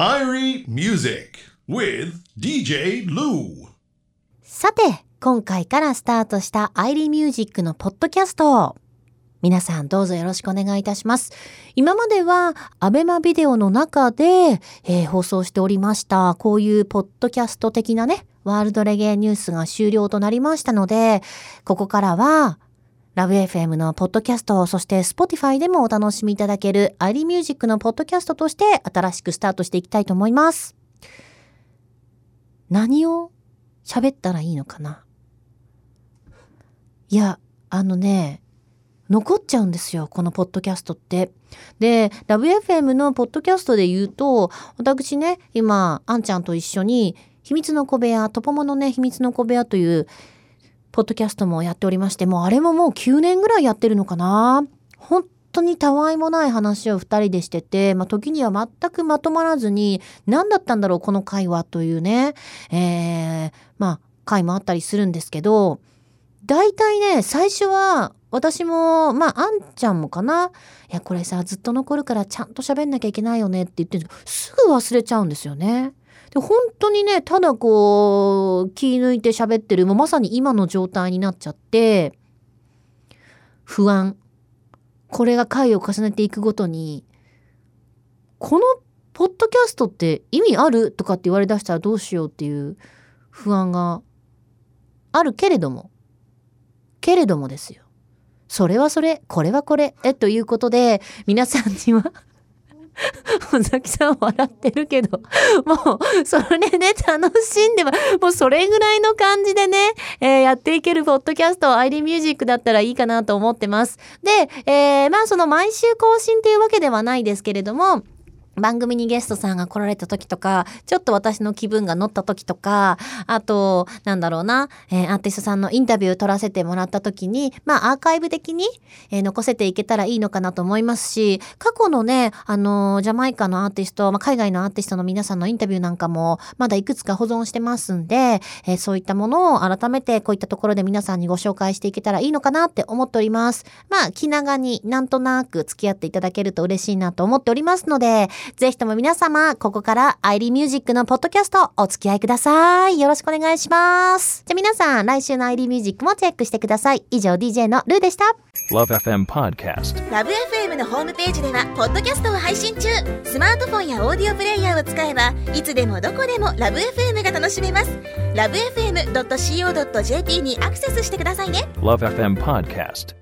Irie Music with DJ Lu さて、今回からスタートしたアイリーミュージックのポッドキャスト。皆さんどうぞよろしくお願いいたします。今まではアベマビデオの中で、えー放送しておりました、こういうポッドキャスト的なね、ワールドレゲエニュースが終了となりましたので、ここからは、ラブ f m のポッドキャスト、そして Spotify でもお楽しみいただけるアリミュージックのポッドキャストとして新しくスタートしていきたいと思います。何を喋ったらいいのかな？いや、あのね、残っちゃうんですよ、このポッドキャストって。で、ラブ f m のポッドキャストで言うと、私ね、今、あんちゃんと一緒に、秘密の小部屋、トポモのね、秘密の小部屋という、ポッドキャストもやっておりまして、もうあれももう9年ぐらいやってるのかな本当にたわいもない話を二人でしてて、まあ、時には全くまとまらずに、何だったんだろう、この会話というね、えー、まあ、回もあったりするんですけど、大体ね、最初は、私も、まあ、あんちゃんもかな。いや、これさ、ずっと残るからちゃんと喋んなきゃいけないよねって言ってる、すぐ忘れちゃうんですよね。で、本当にね、ただこう、気抜いて喋ってる、もうまさに今の状態になっちゃって、不安。これが回を重ねていくごとに、このポッドキャストって意味あるとかって言われだしたらどうしようっていう不安があるけれども、けれどもですよ。それはそれ、これはこれ、え、ということで、皆さんには、尾崎さん笑ってるけど、もう、それで楽しんでは、もうそれぐらいの感じでね、えーやっていけるポッドキャスト、アイリーミュージックだったらいいかなと思ってます。で、えーまあその毎週更新っていうわけではないですけれども、番組にゲストさんが来られた時とか、ちょっと私の気分が乗った時とか、あと、なんだろうな、えーアーティストさんのインタビュー取らせてもらった時に、まあアーカイブ的に、えー残せていけたらいいのかなと思いますし、過去のね、あのージャマイカのアーティスト、まあ海外のアーティストの皆さんのインタビューなんかも、まだいくつか保存してますんで、えそういったものを改めてこういったところで皆さんにご紹介していけたらいいのかなって思っております。まあ気長になんとなく付き合っていただけると嬉しいなと思っておりますので、ぜひとも皆様、ここからアイリーミュージックのポッドキャストお付き合いください。よろしくお願いします。じゃあ皆さん、来週のアイリーミュージックもチェックしてください。以上 DJ のルーでした。Love FM Podcast. ラブ f m のホームページではポッドキャストを配信中スマートフォンやオーディオプレイヤーを使えばいつでもどこでもラブ f m が楽しめますラブ FM.co.jp にアクセスしてくださいね Love FM Podcast.